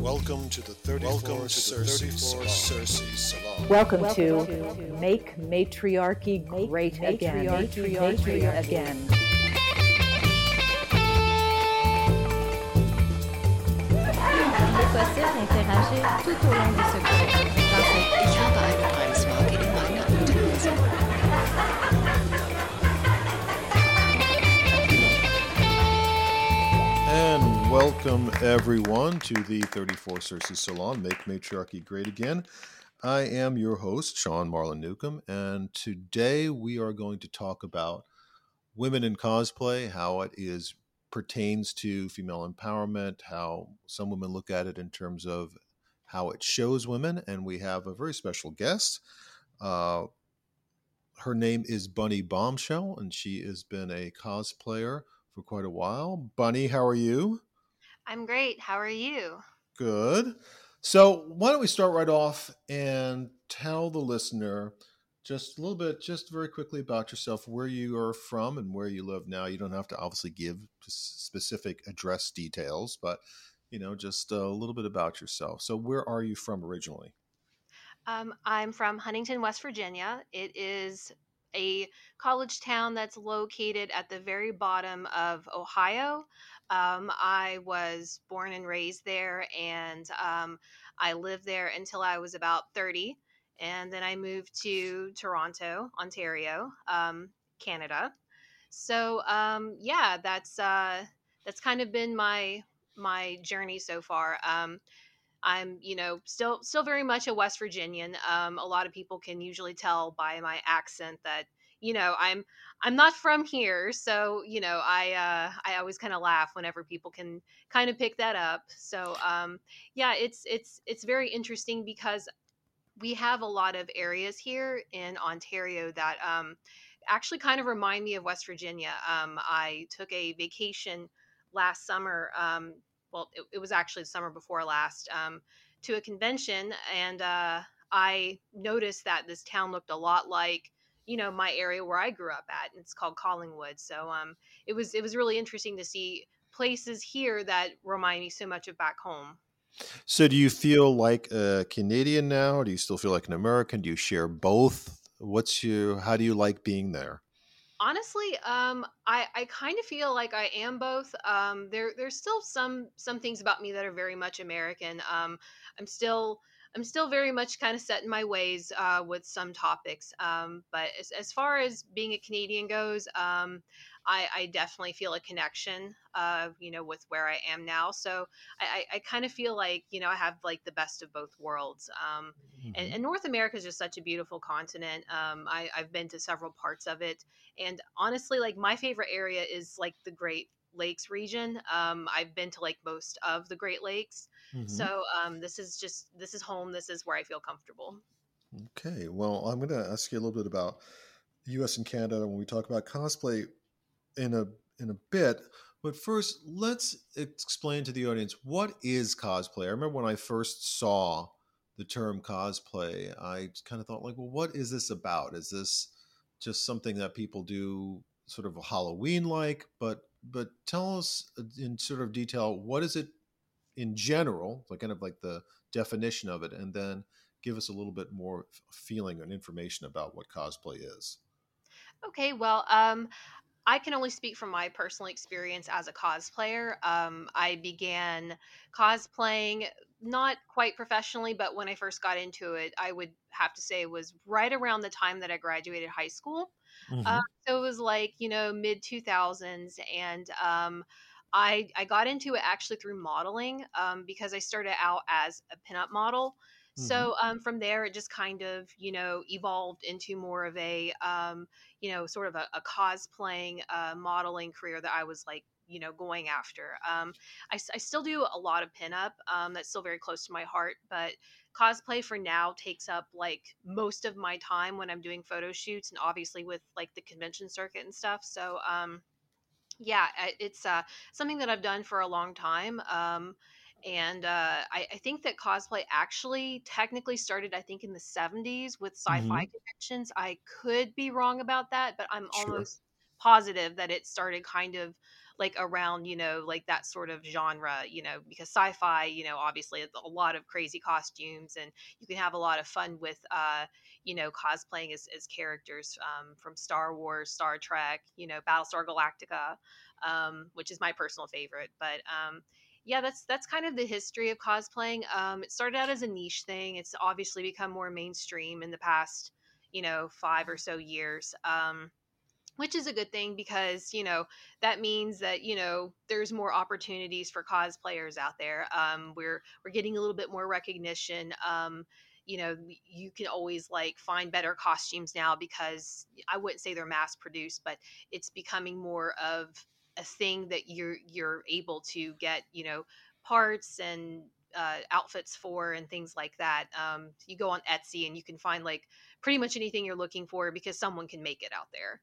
Welcome to the 34th Welcome to Cersei 34 Cersei Salon. Welcome, Welcome to, to Make Matriarchy Great Make Again. Matriarchy, matriarchy again. possible d'interagir tout au long de ce cours. Welcome everyone to the 34 Cersei Salon, Make Matriarchy Great Again. I am your host, Sean Marlon Newcomb, and today we are going to talk about women in cosplay, how it is pertains to female empowerment, how some women look at it in terms of how it shows women. And we have a very special guest. Uh, her name is Bunny Bombshell, and she has been a cosplayer for quite a while. Bunny, how are you? I'm great. How are you? Good. So, why don't we start right off and tell the listener just a little bit, just very quickly about yourself, where you are from and where you live now. You don't have to obviously give specific address details, but you know, just a little bit about yourself. So, where are you from originally? Um, I'm from Huntington, West Virginia. It is a college town that's located at the very bottom of Ohio. Um, I was born and raised there, and um, I lived there until I was about 30 and then I moved to Toronto, Ontario, um, Canada. So um, yeah, that's uh, that's kind of been my my journey so far. Um, I'm you know still still very much a West Virginian. Um, a lot of people can usually tell by my accent that you know I'm I'm not from here, so you know I uh, I always kind of laugh whenever people can kind of pick that up. So um, yeah, it's it's it's very interesting because we have a lot of areas here in Ontario that um, actually kind of remind me of West Virginia. Um, I took a vacation last summer. Um, well, it, it, was actually the summer before last um, to a convention, and uh, I noticed that this town looked a lot like you know my area where I grew up at. And it's called Collingwood. So um, it was it was really interesting to see places here that remind me so much of back home. So, do you feel like a Canadian now? Do you still feel like an American? Do you share both? What's your? How do you like being there? Honestly, um, I I kind of feel like I am both. Um, there there's still some some things about me that are very much American. Um, I'm still I'm still very much kind of set in my ways uh, with some topics. Um, but as, as far as being a Canadian goes, um, I, I definitely feel a connection, uh, you know, with where I am now. So I, I kind of feel like, you know, I have like the best of both worlds. Um, mm-hmm. and, and, North America is just such a beautiful continent. Um, I, I've been to several parts of it. And honestly, like my favorite area is like the Great Lakes region. Um, I've been to like most of the Great Lakes. Mm-hmm. So um, this is just, this is home. This is where I feel comfortable. Okay. Well, I'm going to ask you a little bit about US and Canada when we talk about cosplay in a in a bit. But first, let's explain to the audience what is cosplay. I remember when I first saw the term cosplay, I kind of thought like, well, what is this about? Is this just something that people do sort of Halloween like? But but tell us in sort of detail what is it in general, like kind of like the definition of it, and then give us a little bit more feeling and information about what cosplay is. Okay, well, um, I can only speak from my personal experience as a cosplayer. Um, I began cosplaying not quite professionally, but when I first got into it, I would have to say it was right around the time that I graduated high school. Mm-hmm. Uh, so it was like you know mid two thousands, and um, I I got into it actually through modeling um, because I started out as a pinup model. Mm-hmm. So um, from there, it just kind of you know evolved into more of a um, you know sort of a, a cosplaying uh, modeling career that I was like you know going after. Um, I, I, still do a lot of pinup. Um, that's still very close to my heart, but cosplay for now takes up like most of my time when I'm doing photo shoots and obviously with like the convention circuit and stuff. So um, yeah, it's uh, something that I've done for a long time. Um, and uh, I, I, think that cosplay actually technically started i think in the 70s with sci-fi mm-hmm. conventions i could be wrong about that but i'm sure. almost positive that it started kind of like around you know like that sort of genre you know because sci-fi you know obviously a lot of crazy costumes and you can have a lot of fun with uh you know cosplaying as, as characters um, from star wars star trek you know battlestar galactica um, which is my personal favorite but um, yeah that's that's kind of the history of cosplaying um, it started out as a niche thing it's obviously become more mainstream in the past you know five or so years um, which is a good thing because you know that means that you know there's more opportunities for cosplayers out there um, we're we're getting a little bit more recognition um, you know you can always like find better costumes now because i wouldn't say they're mass produced but it's becoming more of a thing that you're you're able to get you know parts and uh, outfits for and things like that um, you go on etsy and you can find like pretty much anything you're looking for because someone can make it out there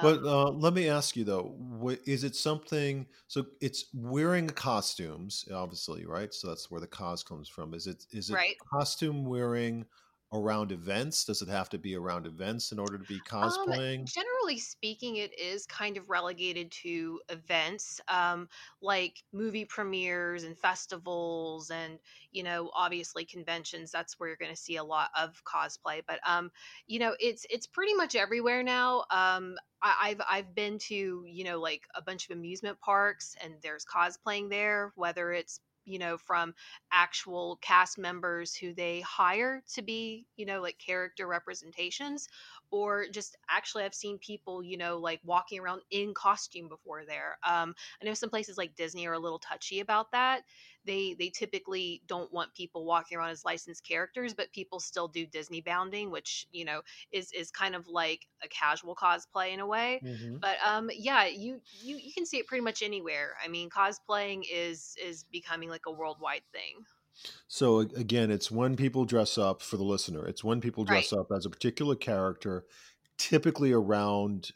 But um, uh, let me ask you though, wh- is it something? So it's wearing costumes, obviously, right? So that's where the cause comes from. Is it is it right costume wearing around events? Does it have to be around events in order to be Um, cosplaying? generally speaking, it is kind of relegated to events, um, like movie premieres and festivals, and you know, obviously conventions. That's where you're going to see a lot of cosplay. But um, you know, it's it's pretty much everywhere now. Um, I, I've I've been to you know like a bunch of amusement parks, and there's cosplaying there, whether it's you know from actual cast members who they hire to be you know like character representations or just actually I've seen people, you know, like walking around in costume before there. Um, I know some places like Disney are a little touchy about that. They they typically don't want people walking around as licensed characters, but people still do Disney bounding, which you know is is kind of like a casual cosplay in a way. hmm But um, yeah, you you you can see it pretty much anywhere. I mean, cosplaying is is becoming like a worldwide thing. So again, it's when people dress up for the listener. It's when people Right. dress up as a particular character, typically around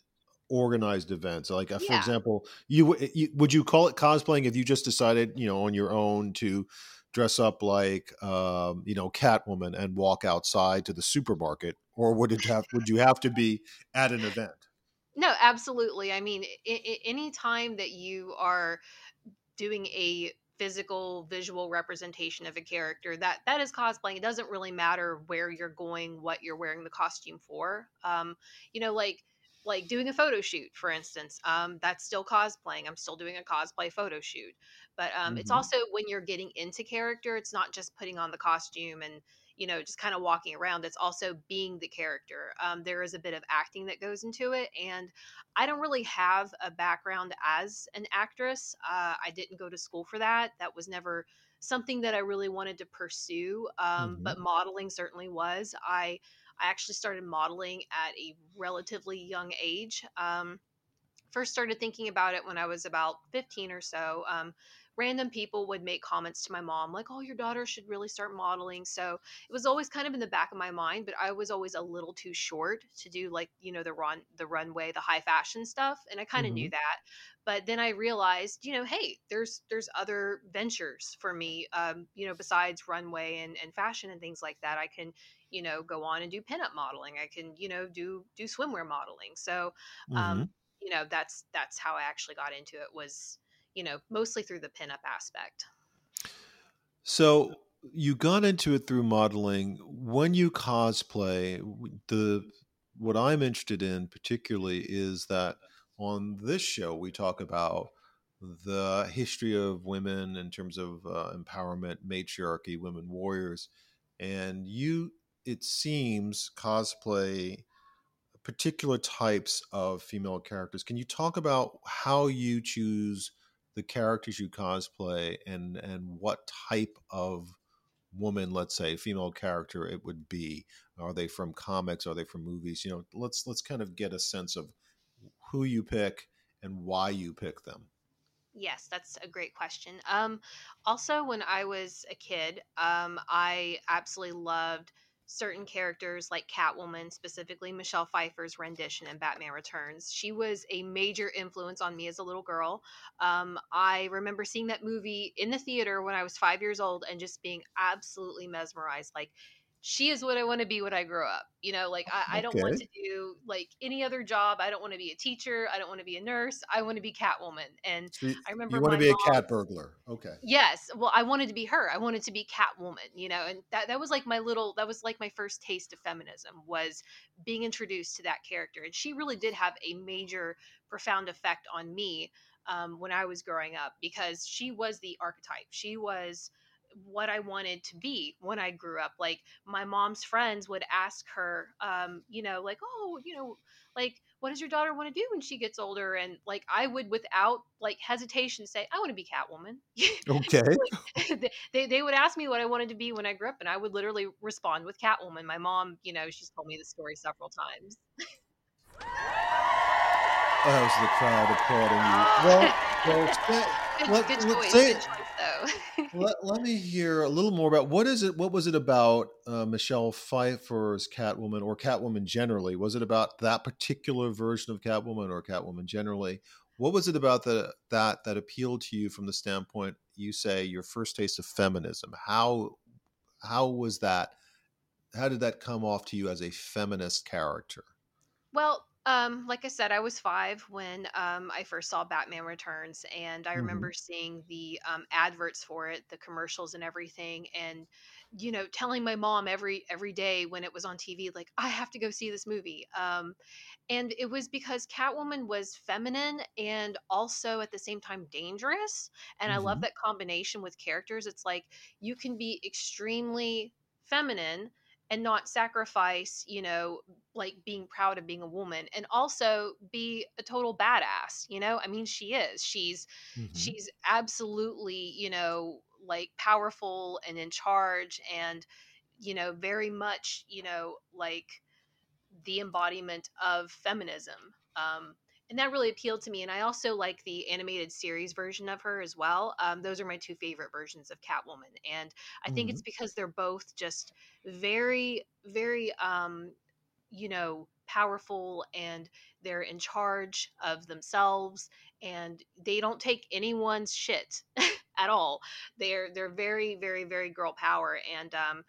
organized events. Like, uh, for Yeah. example, you, you would you call it cosplaying if you just decided, you know, on your own to dress up like, um, you know, Catwoman and walk outside to the supermarket, or would it have? Would you have to be at an event? No, absolutely. I mean, I- I- any time that you are doing a physical visual representation of a character that that is cosplaying it doesn't really matter where you're going what you're wearing the costume for um you know like like doing a photo shoot for instance um that's still cosplaying i'm still doing a cosplay photo shoot but um it's hmm also when you're getting into character it's not just putting on the costume and you know just kind of walking around it's also being the character um there is a bit of acting that goes into it and I don't really have a background as an actress. Uh, I didn't go to school for that. That was never something that I really wanted to pursue. Um, hmm but modeling certainly was. I I actually started modeling at a relatively young age. Um, first started thinking about it when I was about 15 or so. Um, random people would make comments to my mom, like, oh, your daughter should really start modeling. So it was always kind of in the back of my mind, but I was always a little too short to do like, you know, the run, the runway, the high fashion stuff. And I kind of knew hmm that. But then I realized, you know, hey, there's there's other ventures for me, um, you know, besides runway and, and fashion and things like that. I can, you know, go on and do pinup modeling. I can, you know, do do swimwear modeling. So um, hmm you know that's that's how i actually got into it was you know mostly through the pinup aspect So you got into it through modeling. When you cosplay, the what I'm interested in particularly is that on this show we talk about the history of women in terms of uh, empowerment, matriarchy, women warriors, and you. It seems cosplay particular types of female characters. Can you talk about how you choose the characters you cosplay and and what type of woman, let's say, female character it would be? Are they from comics? Are they from movies? You know, let's let's kind of get a sense of who you pick and why you pick them. yes that's a great question um also when i was a kid um i absolutely loved certain characters like catwoman specifically michelle pfeiffer's rendition in batman returns she was a major influence on me as a little girl. Um, i remember seeing that movie in the theater when i was five years old and just being absolutely mesmerized like she is what I want to be when I grow up. You know, like I, I don't want to do like any other job. I don't want to be a teacher. I don't want to be a nurse. I want to be Catwoman. And So I remember you want to be a cat burglar. Okay. Yes, well, I wanted to be her. I wanted to be Catwoman, you know, and that that was like my little that was like my first taste of feminism was being introduced to that character, and she really did have a major, profound effect on me um, when I was growing up because she was the archetype. She was what I wanted to be when I grew up. Like my mom's friends would ask her, um, you know, like, oh, you know, like what does your daughter want to do when she gets older? And like I would, without like hesitation, say, I want to be Catwoman. Okay. they, they they would ask me what I wanted to be when I grew up, and I would literally respond with Catwoman. My mom, you know, she's told me the story several times. That was the crowd applauding you. Well, well say, let, good choice. say- Good choice, though. let, let me hear a little more about what is it? What was it about uh, Michelle Pfeiffer's Catwoman or Catwoman generally? Was it about that particular version of Catwoman or Catwoman generally? What was it about the, that that appealed to you from the standpoint you say your first taste of feminism? How how was that? How did that come off to you as a feminist character? Well, um, like I said, I was five when um, I first saw Batman Returns, and I Mhm. remember seeing the um, adverts for it, the commercials, and everything, and you know, telling my mom every every day when it was on TV, like I have to go see this movie. Um, and it was because Catwoman was feminine and also at the same time dangerous, and I love Mhm. that combination with characters. It's like you can be extremely feminine and not sacrifice, you know, like being proud of being a woman and also be a total badass, you know? I mean, she is. She's Mhm. she's absolutely, you know, like powerful and in charge and you know, very much, you know, like the embodiment of feminism. Um and that really appealed to me. And I also like the animated series version of her as well. Um, those are my two favorite versions of Catwoman. And I think it's because they're both just very, very, um, you know, powerful and they're in charge of themselves and they don't take anyone's shit at all. They're they're very, very, very girl power and um,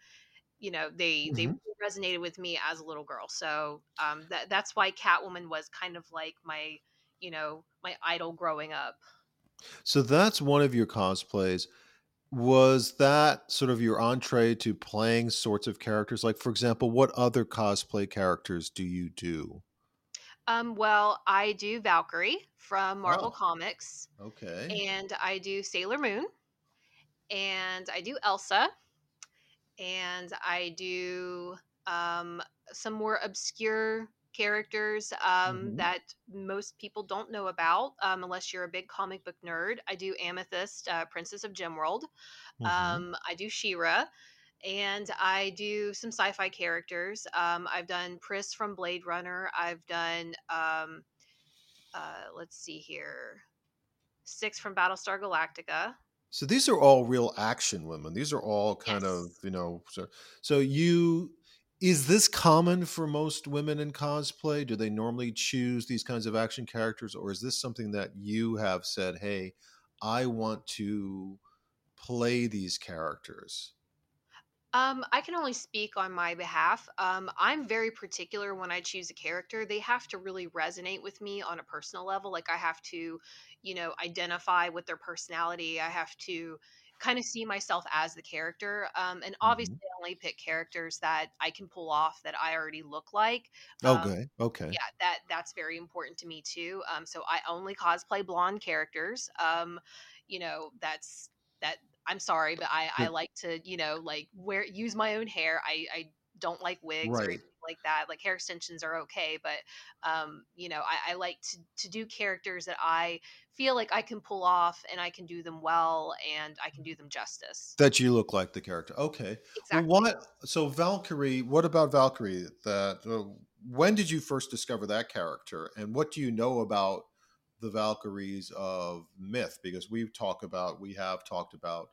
you know they they Mhm. really resonated with me as a little girl. So um, that that's why Catwoman was kind of like my you know my idol growing up. So that's one of your cosplays. Was that sort of your entree to playing sorts of characters? Like, for example, what other cosplay characters do you do? Um, well, I do Valkyrie from Marvel Oh. Comics, Okay. and I do Sailor Moon, and I do Elsa, and I do um, some more obscure characters um, Mhm. that most people don't know about um, unless you're a big comic book nerd. I do Amethyst, uh, Princess of Gemworld. Mhm. Um, I do She-Ra, and I do some sci-fi characters. Um, I've done Pris from Blade Runner. I've done um, uh, let's see here, Six from Battlestar Galactica. So these are all real action women. These are all kind of, you know, so so you is this common for most women in cosplay? Do they normally choose these kinds of action characters or is this something that you have said, "Hey, I want to play these characters"? Um, I can only speak on my behalf. Um, I'm very particular when I choose a character. They have to really resonate with me on a personal level. Like I have to, you know, identify with their personality. I have to kind of see myself as the character. Um, and obviously, Mhm. I only pick characters that I can pull off that I already look like. Um, good. Okay. yeah, that that's very important to me too. Um, so I only cosplay blonde characters. Um, you know, that's that. I'm sorry, but I I like to you know like wear use my own hair. I I don't like wigs or anything like that. Like hair extensions are okay, but um, you know, I, I like to to do characters that I feel like I can pull off and I can do them well and I can do them justice. That you look like the character. Okay. Exactly. Well, what? So Valkyrie. What about Valkyrie? That uh, when did you first discover that character, and what do you know about the Valkyries of myth? Because we've talked about, we have talked about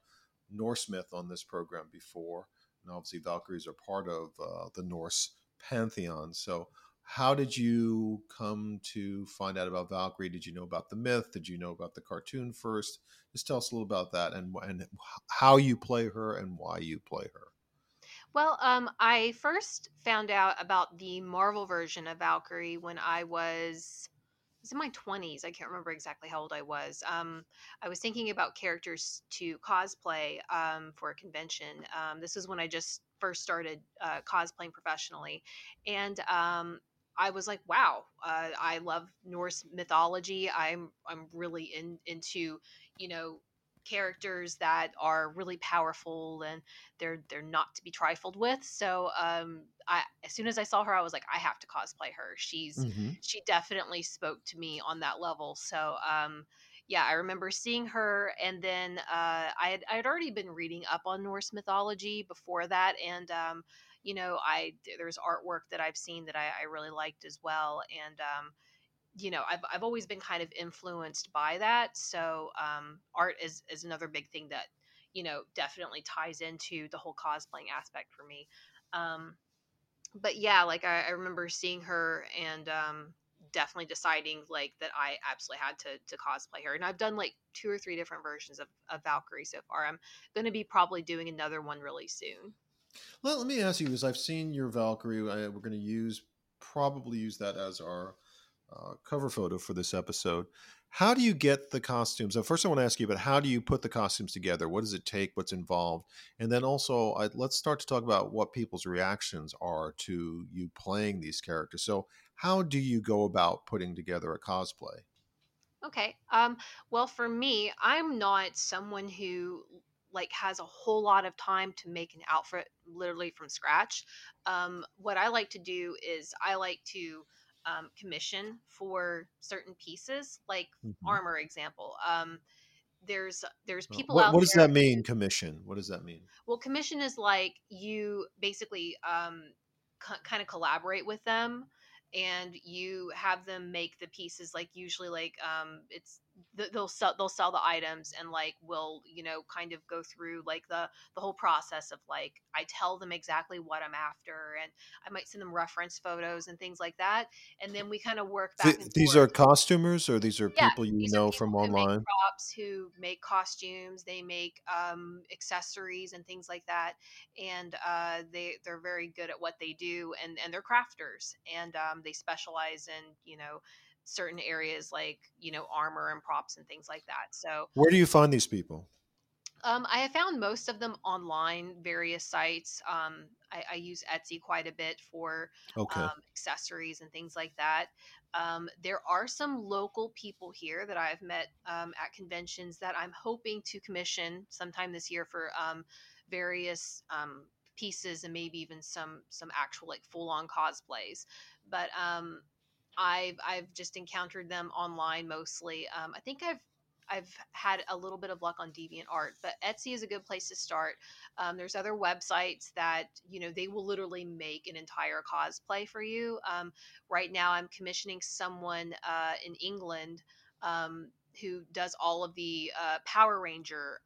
Norse myth on this program before, and obviously Valkyries are part of uh, the Norse pantheon. So. How did you come to find out about Valkyrie? Did you know about the myth? Did you know about the cartoon first? Just tell us a little about that and and how you play her and why you play her. Well, um, I first found out about the Marvel version of Valkyrie when I was was in my 20s. I can't remember exactly how old I was. Um, I was thinking about characters to cosplay um, for a convention. Um, this is when I just first started uh, cosplaying professionally. And um, I was like, wow, uh, I love Norse mythology. I'm I'm really in into, you know, characters that are really powerful and they're they're not to be trifled with. So um, I as soon as I saw her, I was like, I have to cosplay her. She's hmm she definitely spoke to me on that level. So um, yeah, I remember seeing her, and then uh, I had I had already been reading up on Norse mythology before that, and um, you know, I there's artwork that I've seen that I, I really liked as well, and um, you know, I've I've always been kind of influenced by that. So um, art is is another big thing that you know definitely ties into the whole cosplaying aspect for me. Um, but yeah, like I, I remember seeing her and um, definitely deciding like that I absolutely had to to cosplay her. And I've done like two or three different versions of, of Valkyrie so far. I'm going to be probably doing another one really soon. Well, let me ask you, because I've seen your Valkyrie. I, we're going to use probably use that as our uh, cover photo for this episode. How do you get the costumes? So first, I want to ask you about how do you put the costumes together? What does it take? What's involved? And then also, I, let's start to talk about what people's reactions are to you playing these characters. So, how do you go about putting together a cosplay? Okay. Um, well, for me, I'm not someone who like has a whole lot of time to make an outfit literally from scratch. Um, what I like to do is I like to um, commission for certain pieces, like Mhm. armor example. Um, there's there's Uh, people What out What does that mean? Commission. What does that mean? Well, commission is like you basically um, c- kind of collaborate with them, and you have them make the pieces. Like usually, like um, it's they'll sell they'll sell the items, and like we'll you know kind of go through like the the whole process of like I tell them exactly what I'm after, and I might send them reference photos and things like that, and then we kind of work back Th- these forth are costumers, or these are yeah, people you know people from online? props, who make costumes, they make um, accessories and things like that, and uh, they they're very good at what they do, and and they're crafters, and um, they specialize in you know certain areas like you know armor and props and things like that. So Where do you find these people? um, I have found most of them online, various sites. Um, I, I use Etsy quite a bit for Okay. um, accessories and things like that. Um, there are some local people here that I've met um, at conventions that I'm hoping to commission sometime this year for um, various um, pieces and maybe even some some actual like full on cosplays. But um, I've I've just encountered them online mostly. Um, I think I've I've had a little bit of luck on DeviantArt, but Etsy is a good place to start. Um, there's other websites that you know they will literally make an entire cosplay for you. Um, right now, I'm commissioning someone uh, in England um, who does all of the uh, Power Ranger.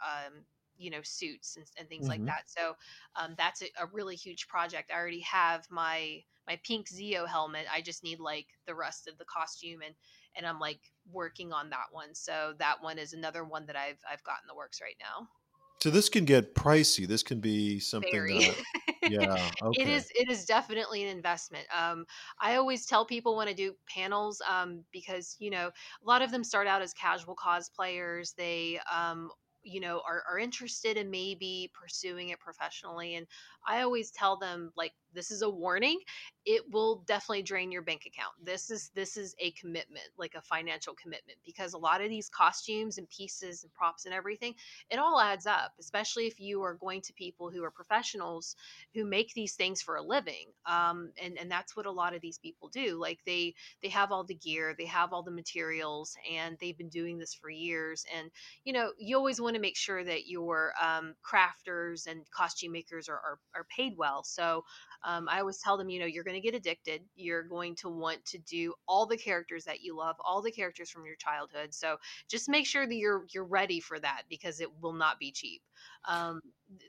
You know suits and, and things like hmm that. So um, that's a, a really huge project. I already have my my pink zeo helmet. I just need like the rest of the costume and and i'm like working on that one. So that one is another one that i've i've got in the works right now. So this can get pricey. This can be something that, yeah. it Okay. is it is definitely an investment. Um i always tell people when i do panels um because you know a lot of them start out as casual cosplayers. They um you know are, are interested in maybe pursuing it professionally and i always tell them like this is a warning it will definitely drain your bank account. This is this is a commitment like a financial commitment because a lot of these costumes and pieces and props and everything it all adds up especially if you are going to people who are professionals who make these things for a living um, and and that's what a lot of these people do like they they have all the gear they have all the materials and they've been doing this for years and you know you always want to make sure that your um, crafters and costume makers are, are, are paid well so um, i always tell them you know you're going to get addicted. You're going to want to do all the characters that you love all the characters from your childhood so just make sure that you're you're ready for that because it will not be cheap. Um,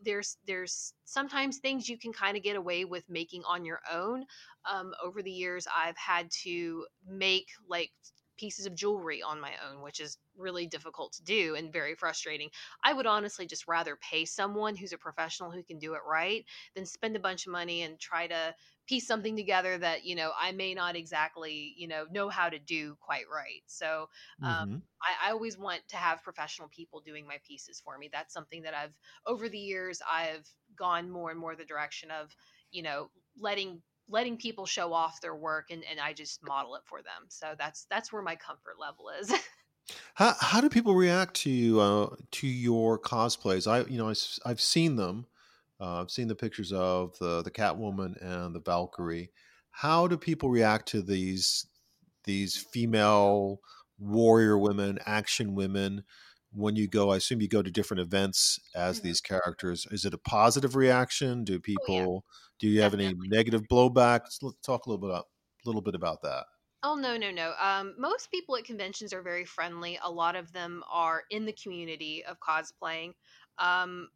there's there's sometimes things you can kind of get away with making on your own. Um, over the years i've had to make like pieces of jewelry on my own, which is really difficult to do and very frustrating. I would honestly just rather pay someone who's a professional who can do it right than spend a bunch of money and try to piece something together that you know I may not exactly you know know how to do quite right. So um, Mm-hmm. I, I always want to have professional people doing my pieces for me. That's something that I've over the years I've gone more and more the direction of you know letting letting people show off their work and, and I just model it for them. So that's that's where my comfort level is. How how do people react to uh, to your cosplays? I you know I, have seen them. Uh, I've seen the pictures of the the Catwoman and the Valkyrie. How do people react to these these female warrior women, action women? When you go, I assume you go to different events as hmm these characters. Is it a positive reaction? Do Oh yeah, people do you have any negative blowback? Let's talk a little bit about a little bit about that. Oh no, no, no. Um, most people at conventions are very friendly. A lot of them are in the community of cosplaying. Um,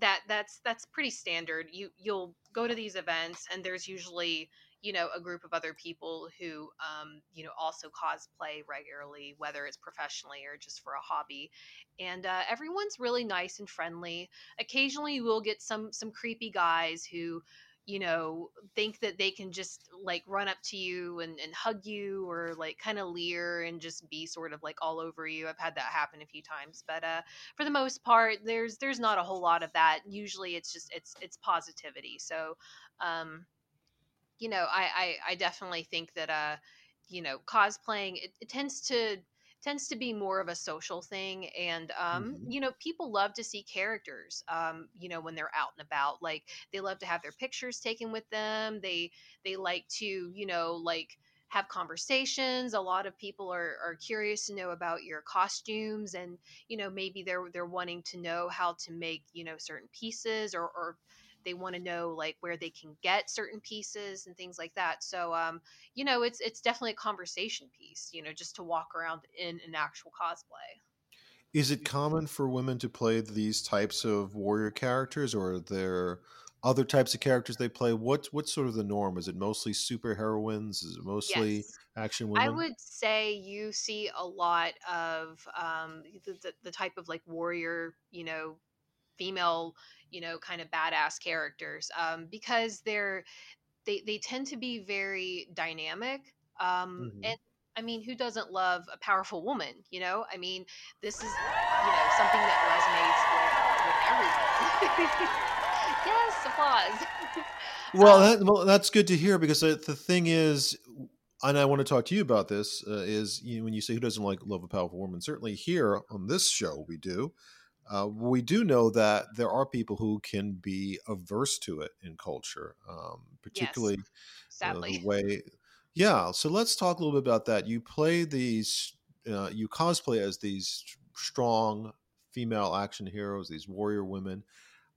that that's that's pretty standard. You you'll go to these events, and there's usually you know a group of other people who um, you know also cosplay regularly, whether it's professionally or just for a hobby. And uh, everyone's really nice and friendly. Occasionally, you will get some some creepy guys who you know think that they can just like run up to you and, and hug you or like kind of leer and just be sort of like all over you. I've had that happen a few times but uh for the most part there's there's not a whole lot of that. Usually it's just it's it's positivity. So um you know i i, I definitely think that uh you know cosplaying it, it tends to tends to be more of a social thing and um hmm you know people love to see characters um you know when they're out and about like they love to have their pictures taken with them they they like to you know like have conversations a lot of people are, are curious to know about your costumes and you know maybe they're they're wanting to know how to make you know certain pieces or or they want to know like where they can get certain pieces and things like that so um you know it's it's definitely a conversation piece you know just to walk around in an actual cosplay Is it common for women to play these types of warrior characters, or are there other types of characters they play? What what's sort of the norm? Is it mostly superheroines? Is it mostly yes action I would say you see a lot of um, the, the, the type of like warrior, you know, female, you know, kind of badass characters um, because they're they they tend to be very dynamic. Um, hmm and I mean, who doesn't love a powerful woman? You know, I mean, this is you know something that resonates with with everyone. yes, applause. Well, um, that, well, that's good to hear because uh, the thing is, and I want to talk to you about this, uh, is you know, when you say who doesn't like love a powerful woman? Certainly here on this show we do. Uh, we do know that there are people who can be averse to it in culture, um, yes, particularly uh, the way. Yeah, so let's talk a little bit about that. You play these, uh, you cosplay as these strong female action heroes, these warrior women.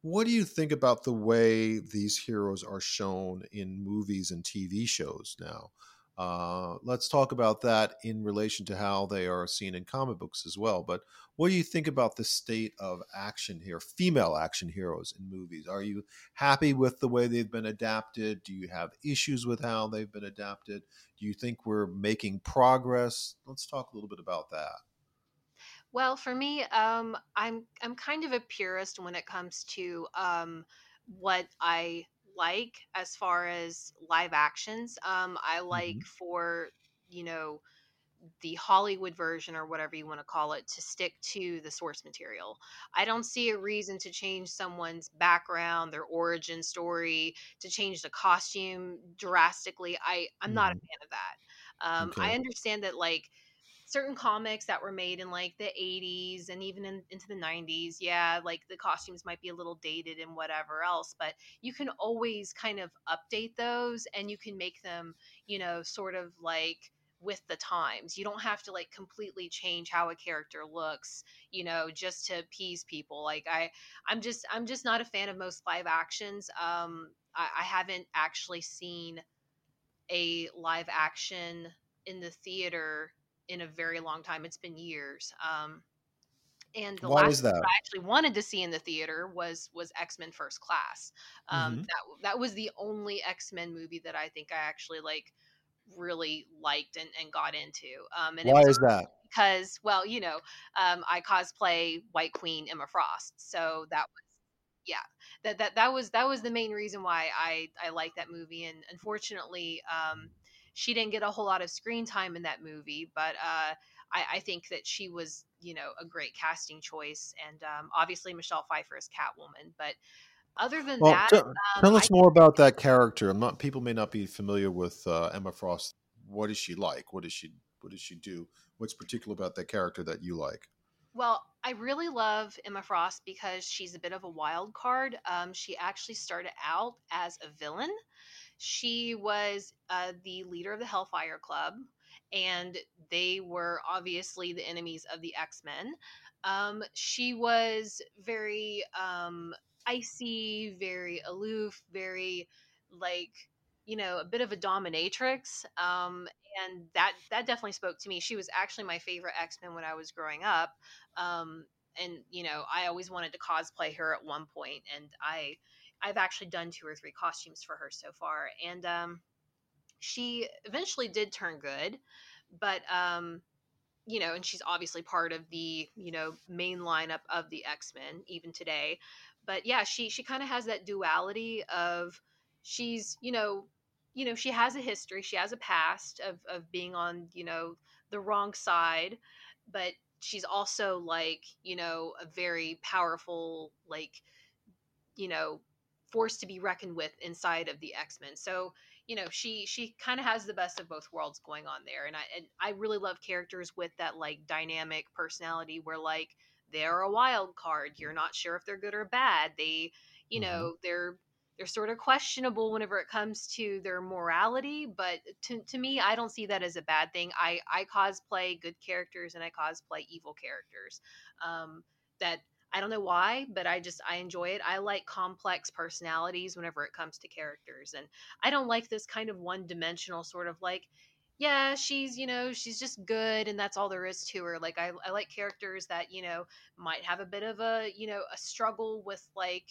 What do you think about the way these heroes are shown in movies and TV shows now? Uh, let's talk about that in relation to how they are seen in comic books as well. But what do you think about the state of action here, female action heroes in movies? Are you happy with the way they've been adapted? Do you have issues with how they've been adapted? Do you think we're making progress? Let's talk a little bit about that. Well, for me, um, I'm I'm kind of a purist when it comes to um, what I like as far as live actions. Um, I like hmm for you know the Hollywood version or whatever you want to call it to stick to the source material. I don't see a reason to change someone's background, their origin story, to change the costume drastically. I I'm not a hmm fan of that. Um, Okay. I understand that like certain comics that were made in like the 80s and even in, into the 90s yeah like the costumes might be a little dated and whatever else but you can always kind of update those and you can make them you know sort of like with the times. You don't have to like completely change how a character looks you know just to appease people. Like i i'm just i'm just not a fan of most live actions um i, I haven't actually seen a live action in the theater in a very long time. It's been years. Um, and the Why last that? I actually wanted to see in the theater was was X Men First Class. Um, hmm that that was the only X Men movie that I think I actually like really liked and, and got into. Um, and Why is that? because, well, you know, um, I cosplay White Queen Emma Frost, so that was yeah that that that was that was the main reason why I I like that movie. And unfortunately, um, she didn't get a whole lot of screen time in that movie, but uh, I, I think that she was you know a great casting choice, and um, obviously Michelle Pfeiffer is Catwoman, but. Other than Well, that, t- um, tell I us more about that character. I'm not. People may not be familiar with uh, Emma Frost. What is she like? What does she? What does she do? What's particular about that character that you like? Well, I really love Emma Frost because she's a bit of a wild card. Um, she actually started out as a villain. She was uh, the leader of the Hellfire Club, and they were obviously the enemies of the X Men. Um, she was very um, icy, very aloof, very like you know a bit of a dominatrix. Um, and that that definitely spoke to me. She was actually my favorite X Men when I was growing up. Um, and you know, I always wanted to cosplay her at one point, and I I've actually done two or three costumes for her so far, and um, she eventually did turn good, but um, you know, and she's obviously part of the you know main lineup of the X Men even today. But yeah, she she kind of has that duality of she's you know you know she has a history, she has a past of of being on you know the wrong side, but she's also like you know a very powerful like you know force to be reckoned with inside of the x-men so you know she she kind of has the best of both worlds going on there and i and i really love characters with that like dynamic personality where like they're a wild card you're not sure if they're good or bad they you Mhm. know they're they're sort of questionable whenever it comes to their morality but to, to me i don't see that as a bad thing i i cosplay good characters and i cosplay evil characters um that i don't know why but i just i enjoy it. I like complex personalities whenever it comes to characters and i don't like this kind of one dimensional sort of like yeah she's you know she's just good and that's all there is to her. Like I, I like characters that you know might have a bit of a you know a struggle with like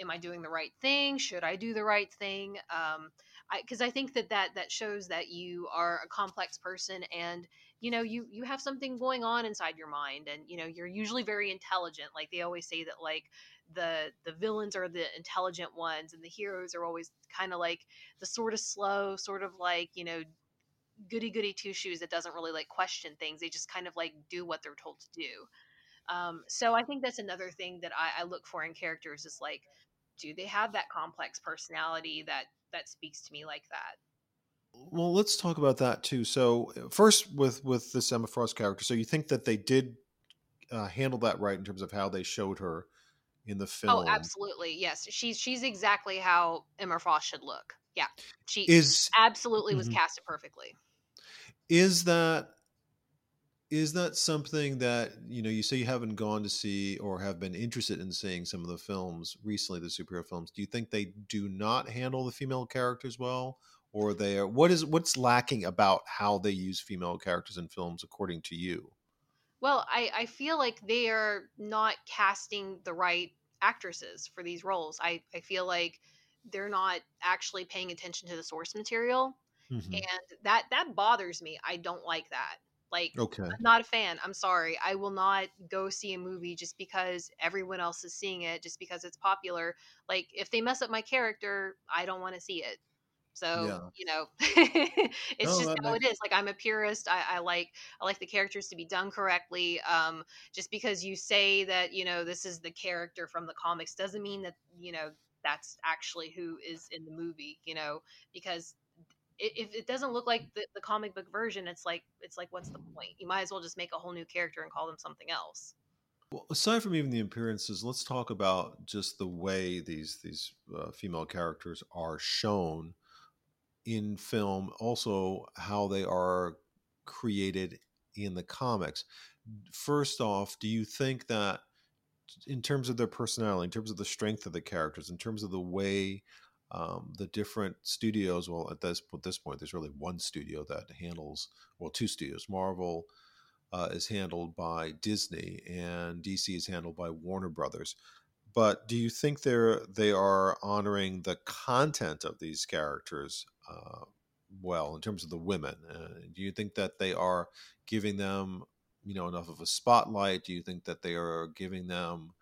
am i doing the right thing? Should i do the right thing? Um i because i think that that that shows that you are a complex person and you know you you have something going on inside your mind and you know you're usually very intelligent like they always say that like the the villains are the intelligent ones and the heroes are always kind of like the sort of slow sort of like you know goody goody two shoes that doesn't really like question things they just kind of like do what they're told to do. Um, so i think that's another thing that I, I look for in characters is like do they have that complex personality that that speaks to me like that Well, let's talk about that too. So, uh, first, with with this Emma Frost character, so you think that they did uh, handle that right in terms of how they showed her in the film? oh absolutely yes she's she's exactly how emma frost should look yeah she Is absolutely was Mhm. casted perfectly is that is that something that you know you say you haven't gone to see or have been interested in seeing some of the films recently the superhero films do you think they do not handle the female characters well or they are what is what's lacking about how they use female characters in films according to you Well, I, I feel like they are not casting the right actresses for these roles. I, I feel like they're not actually paying attention to the source material. Mhm. And that that bothers me. I don't like that. Like okay I'm not a fan. I'm sorry. I will not go see a movie just because everyone else is seeing it, just because it's popular. Like if they mess up my character, I don't want to see it. So Yeah. you know, it's No, just how it makes- is. Like I'm a purist. I, I like I like the characters to be done correctly. Um, just because you say that you know this is the character from the comics doesn't mean that you know that's actually who is in the movie. You know, because if it doesn't look like the, the comic book version, it's like it's like what's the point? You might as well just make a whole new character and call them something else. Well, aside from even the appearances, let's talk about just the way these these uh, female characters are shown in film. Also, how they are created in the comics. First off, do you think that in terms of their personality, in terms of the strength of the characters, in terms of the way um, the different studios, well, at this at this point, there's really one studio that handles, well, two studios. Marvel uh, is handled by Disney, and DC is handled by Warner Brothers. But do you think they're they are honoring the content of these characters uh, well in terms of the women? Uh, do you think that they are giving them, you know, enough of a spotlight? Do you think that they are giving them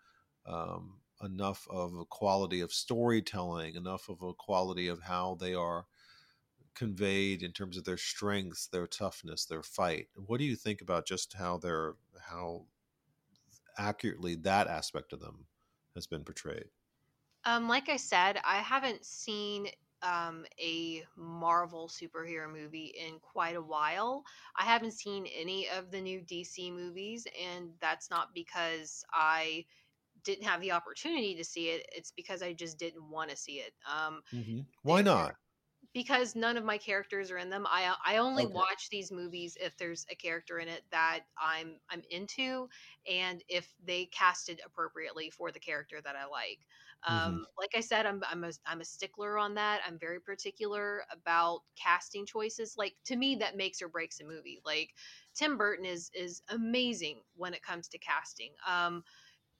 um, enough of a quality of storytelling, enough of a quality of how they are conveyed in terms of their strengths, their toughness, their fight? What do you think about just how they're how accurately that aspect of them has been portrayed? Um, like I said, I haven't seen um, a Marvel superhero movie in quite a while. I haven't seen any of the new DC movies, and that's not because I didn't have the opportunity to see it. It's because I just didn't want to see it. Um, mm-hmm. Why not? because none of my characters are in them. I I only Okay. watch these movies if there's a character in it that I'm I'm into, and if they casted appropriately for the character that I like. Um, Like I said, I'm I'm a I'm a stickler on that. I'm very particular about casting choices. Like to me, that makes or breaks a movie. Like Tim Burton is is amazing when it comes to casting. Um,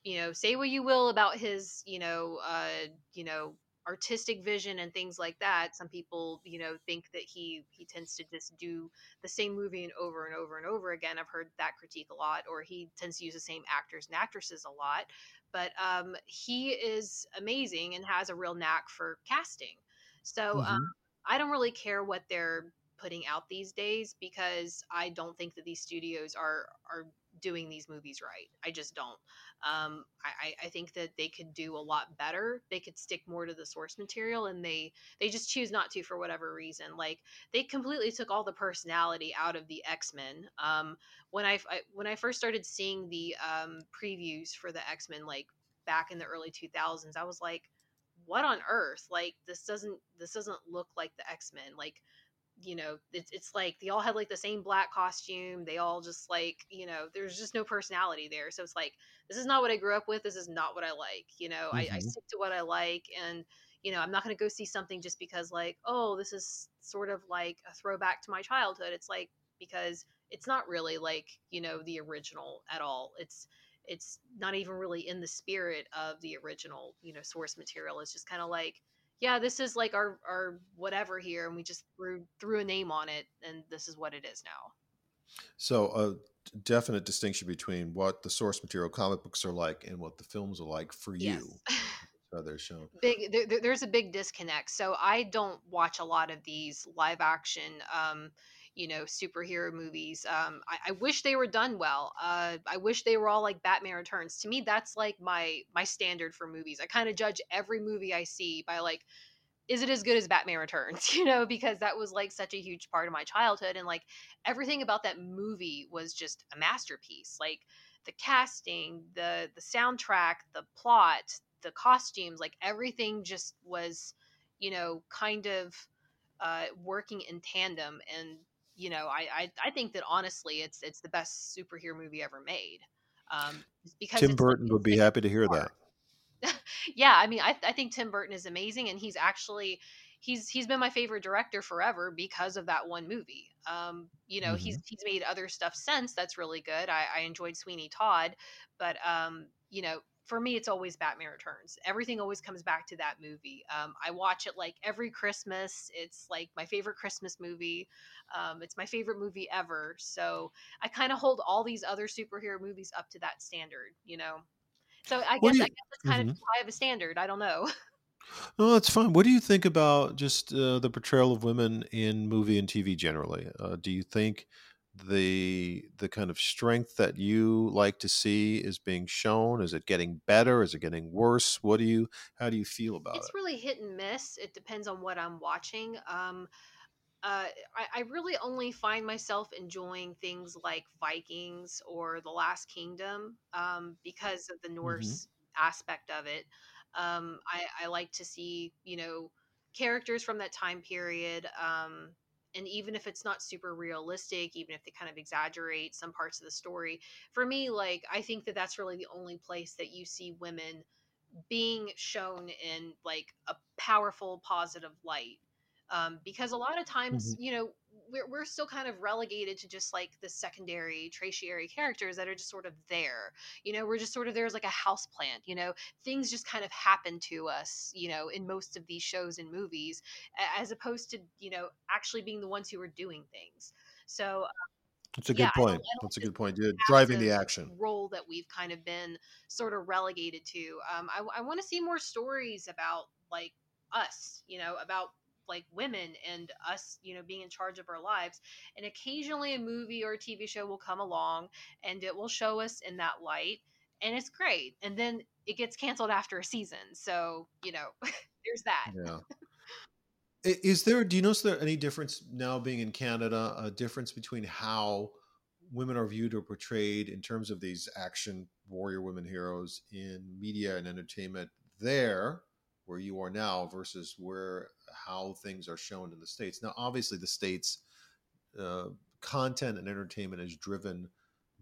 you know, say what you will about his, you know, uh, you know, artistic vision and things like that. Some people, you know, think that he he tends to just do the same movie and over and over and over again. I've heard that critique a lot, or he tends to use the same actors and actresses a lot. But um, he is amazing and has a real knack for casting. So um, Mhm. I don't really care what they're putting out these days because I don't think that these studios are are doing these movies right. I just don't. Um, I, I think that they could do a lot better. They could stick more to the source material, and they they just choose not to for whatever reason. Like they completely took all the personality out of the X Men. Um, when I, I when I first started seeing the um, previews for the X Men, like back in the early two thousands, I was like, what on earth? Like this doesn't this doesn't look like the X Men. Like you know it's, it's like they all had like the same black costume they all just like you know there's just no personality there so it's like this is not what i grew up with this is not what i like you know I, I Mhm. stick to what i like and you know i'm not going to go see something just because like oh this is sort of like a throwback to my childhood it's like because it's not really like you know the original at all it's it's not even really in the spirit of the original you know source material it's just kind of like yeah, this is like our our whatever here, and we just threw threw a name on it, and this is what it is now. So a definite distinction between what the source material comic books are like and what the films are like for you. Yes. So they're shown. big there- there's a big disconnect so i don't watch a lot of these live action um you know superhero movies um I, I wish they were done well uh i wish they were all like batman returns. To me that's like my my standard for movies. I kind of judge every movie i see by like is it as good as batman returns you know because that was like such a huge part of my childhood and like everything about that movie was just a masterpiece. Like the casting the the soundtrack the plot the costumes like everything just was you know kind of uh working in tandem and you know I, I i think that honestly it's it's the best superhero movie ever made um because Tim it's like- Burton would be happy to hear that. yeah i mean I, I think tim burton is amazing and he's actually he's he's been my favorite director forever because of that one movie. Um you know he's he's made other stuff since that's really good. I, I enjoyed sweeney todd but um you know for me it's always batman returns everything always comes back to that movie um, i watch it like every christmas it's like my favorite christmas movie um, it's my favorite movie ever so i kind of hold all these other superhero movies up to that standard you know so I guess, do I guess that's kind Mhm. of high of a standard. I don't know. No, that's fine. What do you think about just uh, the portrayal of women in movie and TV generally? Uh, do you think the the kind of strength that you like to see is being shown? Is it getting better? Is it getting worse? What do you? How do you feel about It's it? It's really hit and miss. It depends on what I'm watching. Um, uh, I, I really only find myself enjoying things like Vikings or The Last Kingdom um, because of the Norse aspect of it. Um, I, I like to see, you know, characters from that time period. Um, and even if it's not super realistic, even if they kind of exaggerate some parts of the story, for me, like, I think that that's really the only place that you see women being shown in like a powerful, positive light um, because a lot of times Mhm. you know we're, we're still kind of relegated to just like the secondary tertiary characters that are just sort of there you know we're just sort of there as like a house plant you know things just kind of happen to us you know in most of these shows and movies as opposed to you know actually being the ones who are doing things so That's a yeah, good I don't- point. I don't That's a good point. Yeah, driving the action. role that we've kind of been sort of relegated to. Um, I, I want to see more stories about like us, you know, about like women and us, you know, being in charge of our lives. And occasionally a movie or a TV show will come along and it will show us in that light. And it's great. And then it gets canceled after a season. So, you know, there's that. Yeah. Is there? Do you notice there any difference now being in Canada? A difference between how women are viewed or portrayed in terms of these action warrior women heroes in media and entertainment there, where you are now, versus where how things are shown in the states. Now, obviously, the states uh, content and entertainment is driven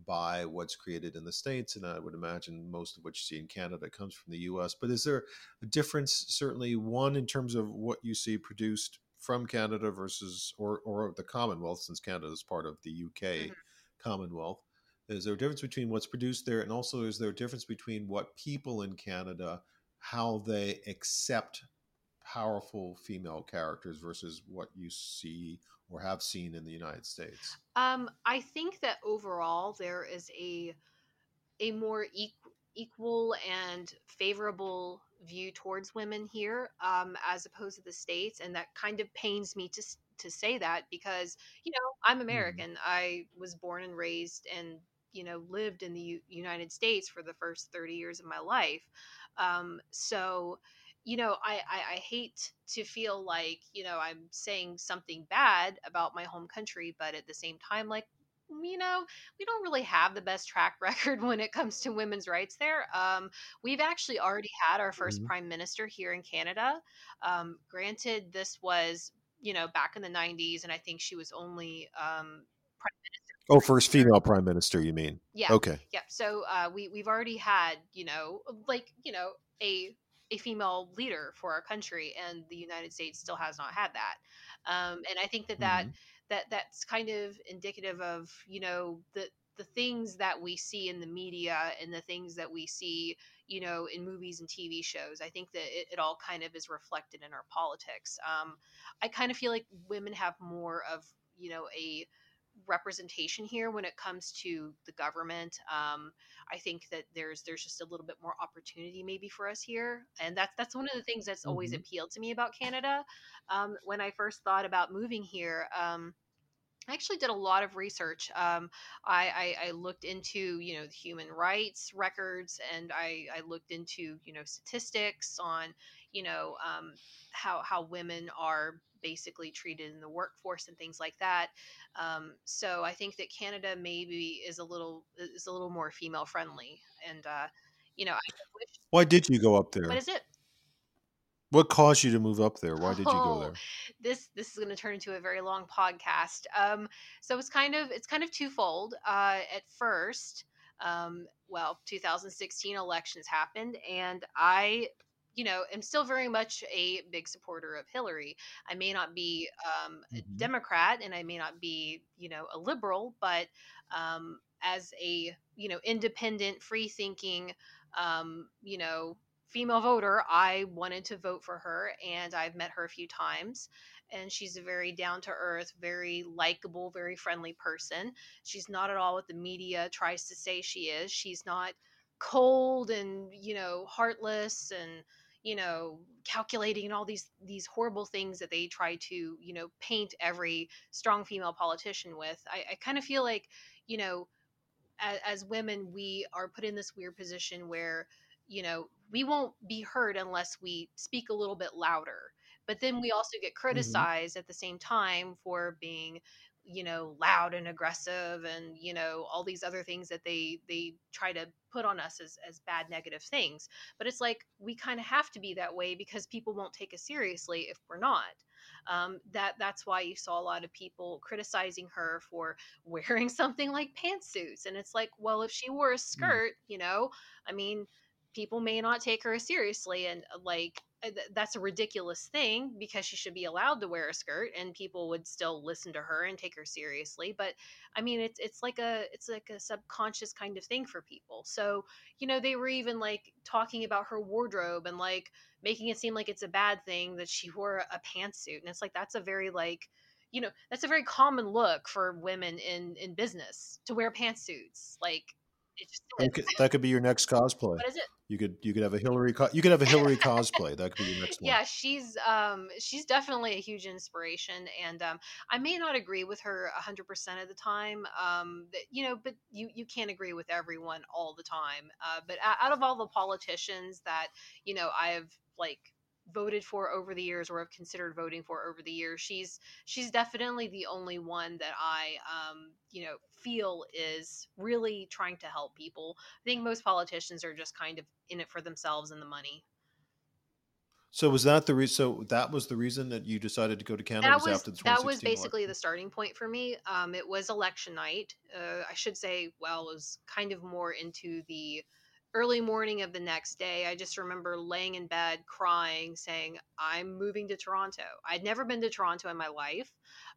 by what's created in the states, and I would imagine most of what you see in Canada comes from the U.S. But is there a difference? Certainly, one in terms of what you see produced from Canada versus or or the Commonwealth, since Canada is part of the UK Mhm. Commonwealth. Is there a difference between what's produced there, and also is there a difference between what people in Canada how they accept powerful female characters versus what you see or have seen in the United States? Um, I think that overall there is a a more equal equal and favorable view towards women here um, as opposed to the states and that kind of pains me to to say that because you know i'm american. I was born and raised and you know lived in the U- united states for the first 30 years of my life. Um, so you know I, I i hate to feel like you know i'm saying something bad about my home country but at the same time like you know we don't really have the best track record when it comes to women's rights there. Um, we've actually already had our 1st Mhm. prime minister here in Canada. Um, granted, this was you know back in the 90s, and I think she was only um, prime minister. Oh, first female prime minister, you mean? Yeah, Okay. yeah. So uh, we we've already had you know like you know a a female leader for our country, and the United States still has not had that. Um, and I think that that Mhm. that that's kind of indicative of you know the the things that we see in the media and the things that we see you know in movies and tv shows i think that it, it all kind of is reflected in our politics um, i kind of feel like women have more of you know a representation here when it comes to the government um, i think that there's there's just a little bit more opportunity maybe for us here and that's that's one of the things that's always Mhm. appealed to me about canada um, when i first thought about moving here um, I actually did a lot of research. Um, I, I, I looked into you know the human rights records, and I, I looked into you know statistics on you know um, how how women are basically treated in the workforce and things like that. Um, so I think that Canada maybe is a little is a little more female friendly, and uh, you know I wish. Why did you go up there? What is it? What caused you to move up there? Why did you go Oh, there? this this is going to turn into a very long podcast. Um, so it's kind of it's kind of twofold. Uh, at first, um, well, 2016 elections happened, and I, you know, am still very much a big supporter of Hillary. I may not be um, a Mhm. Democrat, and I may not be, you know, a liberal, but um, as a you know independent, free thinking, um, you know female voter, I wanted to vote for her, and I've met her a few times. And she's a very down to earth, very likable, very friendly person. She's not at all what the media tries to say she is. She's not cold and you know heartless and you know calculating and all these these horrible things that they try to you know paint every strong female politician with. I, I kind of feel like you know as, as women we are put in this weird position where you know we won't be heard unless we speak a little bit louder but then we mm-hmm. also get mm-hmm. criticized at the same time for being you know loud and aggressive and you know all these other things that they they try to put on us as as bad negative things. But it's like we kind of have to be that way because people won't take us seriously if we're not. Um, that that's why you saw a lot of people criticizing her for wearing something like pantsuits. And it's like well if she wore a skirt you know i mean people may not take her seriously and uh, like uh, that's a ridiculous thing because she should be allowed to wear a skirt and people would still listen to her and take her seriously but i mean it's it's like a it's like a subconscious kind of thing for people. So you know they were even like talking about her wardrobe and like making it seem like it's a bad thing that she wore a pantsuit and it's like that's a very like you know that's a very common look for women in in business to wear pantsuits like could, that could be your next cosplay. what is it You could you could have a Hillary co- you could have a Hillary cosplay. That could be your next one. yeah she's um she's definitely a huge inspiration and um i may not agree with her 100% of the time um that, you know but you you can't agree with everyone all the time uh but out of all the politicians that you know i've like voted for over the years or have considered voting for over the years she's she's definitely the only one that i um you know feel is really trying to help people i think most politicians are just kind of in it for themselves and the money So was that the reason? So that was the reason that you decided to go to Canada that was after the that was basically election? the starting point for me. Um, it was election night. Uh, I should say, well, it was kind of more into the early morning of the next day. I just remember laying in bed crying, saying, "I'm moving to Toronto." I'd never been to Toronto in my life.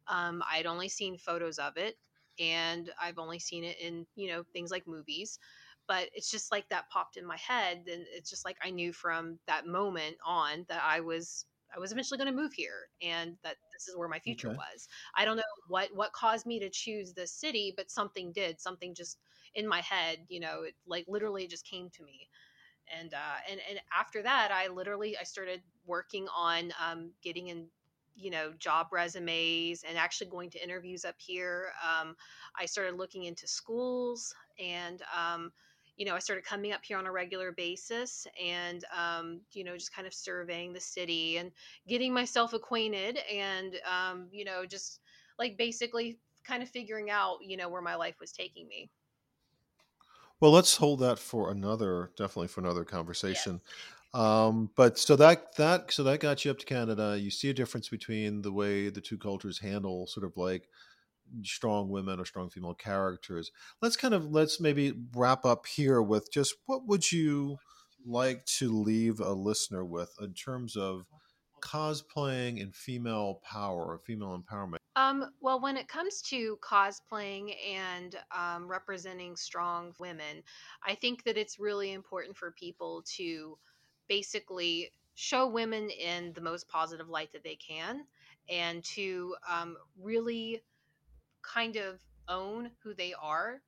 Um, I'd only seen photos of it, and I've only seen it in you know things like movies. But it's just like that popped in my head, and it's just like I knew from that moment on that I was I was eventually going to move here and that this is where my future Okay. was. I don't know what what caused me to choose this city, but something did. Something just in my head, you know, it like literally just came to me. And uh and and after that, I literally I started working on um getting in you know job resumes and actually going to interviews up here um, i started looking into schools and um, you know, I started coming up here on a regular basis and, um, you know, just kind of surveying the city and getting myself acquainted and, um, you know, just like basically kind of figuring out, you know, where my life was taking me. Well, let's hold that for another, definitely for another conversation. Um, but so that that so that got you up to Canada. You see a difference between the way the two cultures handle sort of like strong women or strong female characters. Let's kind of let's maybe wrap up here with just what would you like to leave a listener with in terms of cosplaying and female power or female empowerment. Um, well, when it comes to cosplaying and um, representing strong women, I think that it's really important for people to basically show women in the most positive light that they can and to um, really kind of own who they are.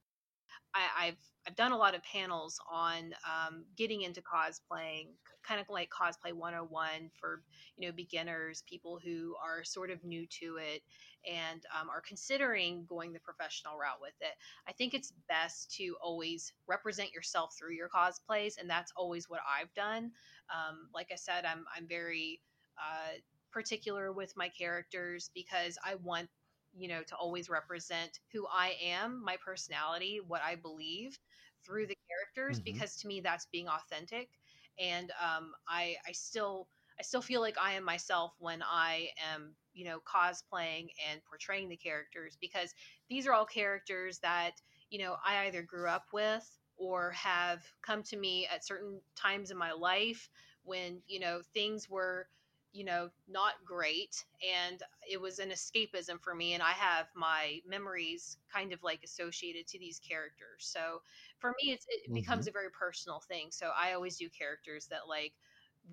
I, I've I've done a lot of panels on um, getting into cosplaying, kind of like cosplay 101 for you know beginners, people who are sort of new to it and um, are considering going the professional route with it. I think it's best to always represent yourself through your cosplays, and that's always what I've done. Um, like I said, I'm I'm very uh, particular with my characters because I want you know to always represent who I am, my personality, what I believe through the characters Mhm. because to me that's being authentic and um, I I still I still feel like I am myself when I am you know cosplaying and portraying the characters because these are all characters that you know I either grew up with or have come to me at certain times in my life when you know things were you know not great and it was an escapism for me and i have my memories kind of like associated to these characters. So for me it's, it mm-hmm. becomes a very personal thing so i always do characters that like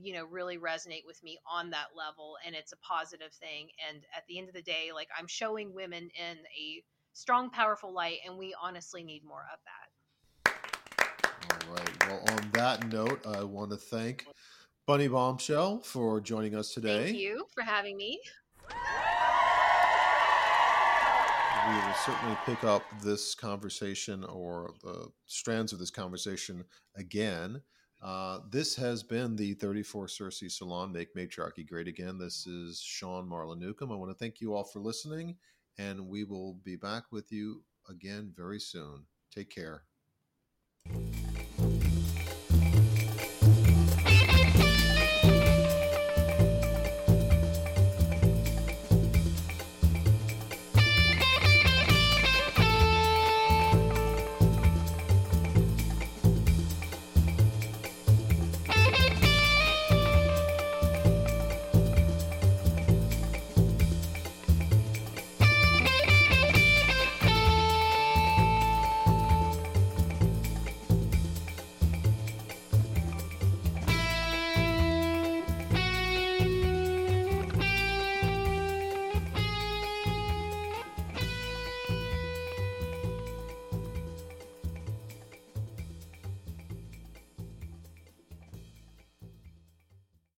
you know really resonate with me on that level and it's a positive thing and at the end of the day like i'm showing women in a strong powerful light and we honestly need more of that. All right. Well, on that note, I want to thank Bunny Bombshell for joining us today. thank you for having me we will certainly pick up this conversation or the strands of this conversation again. Uh, this has been the 34 Cersei Salon Make Matriarchy Great Again. This is Sean Marlon Newcomb. I want to thank you all for listening, and we will be back with you again very soon. Take care.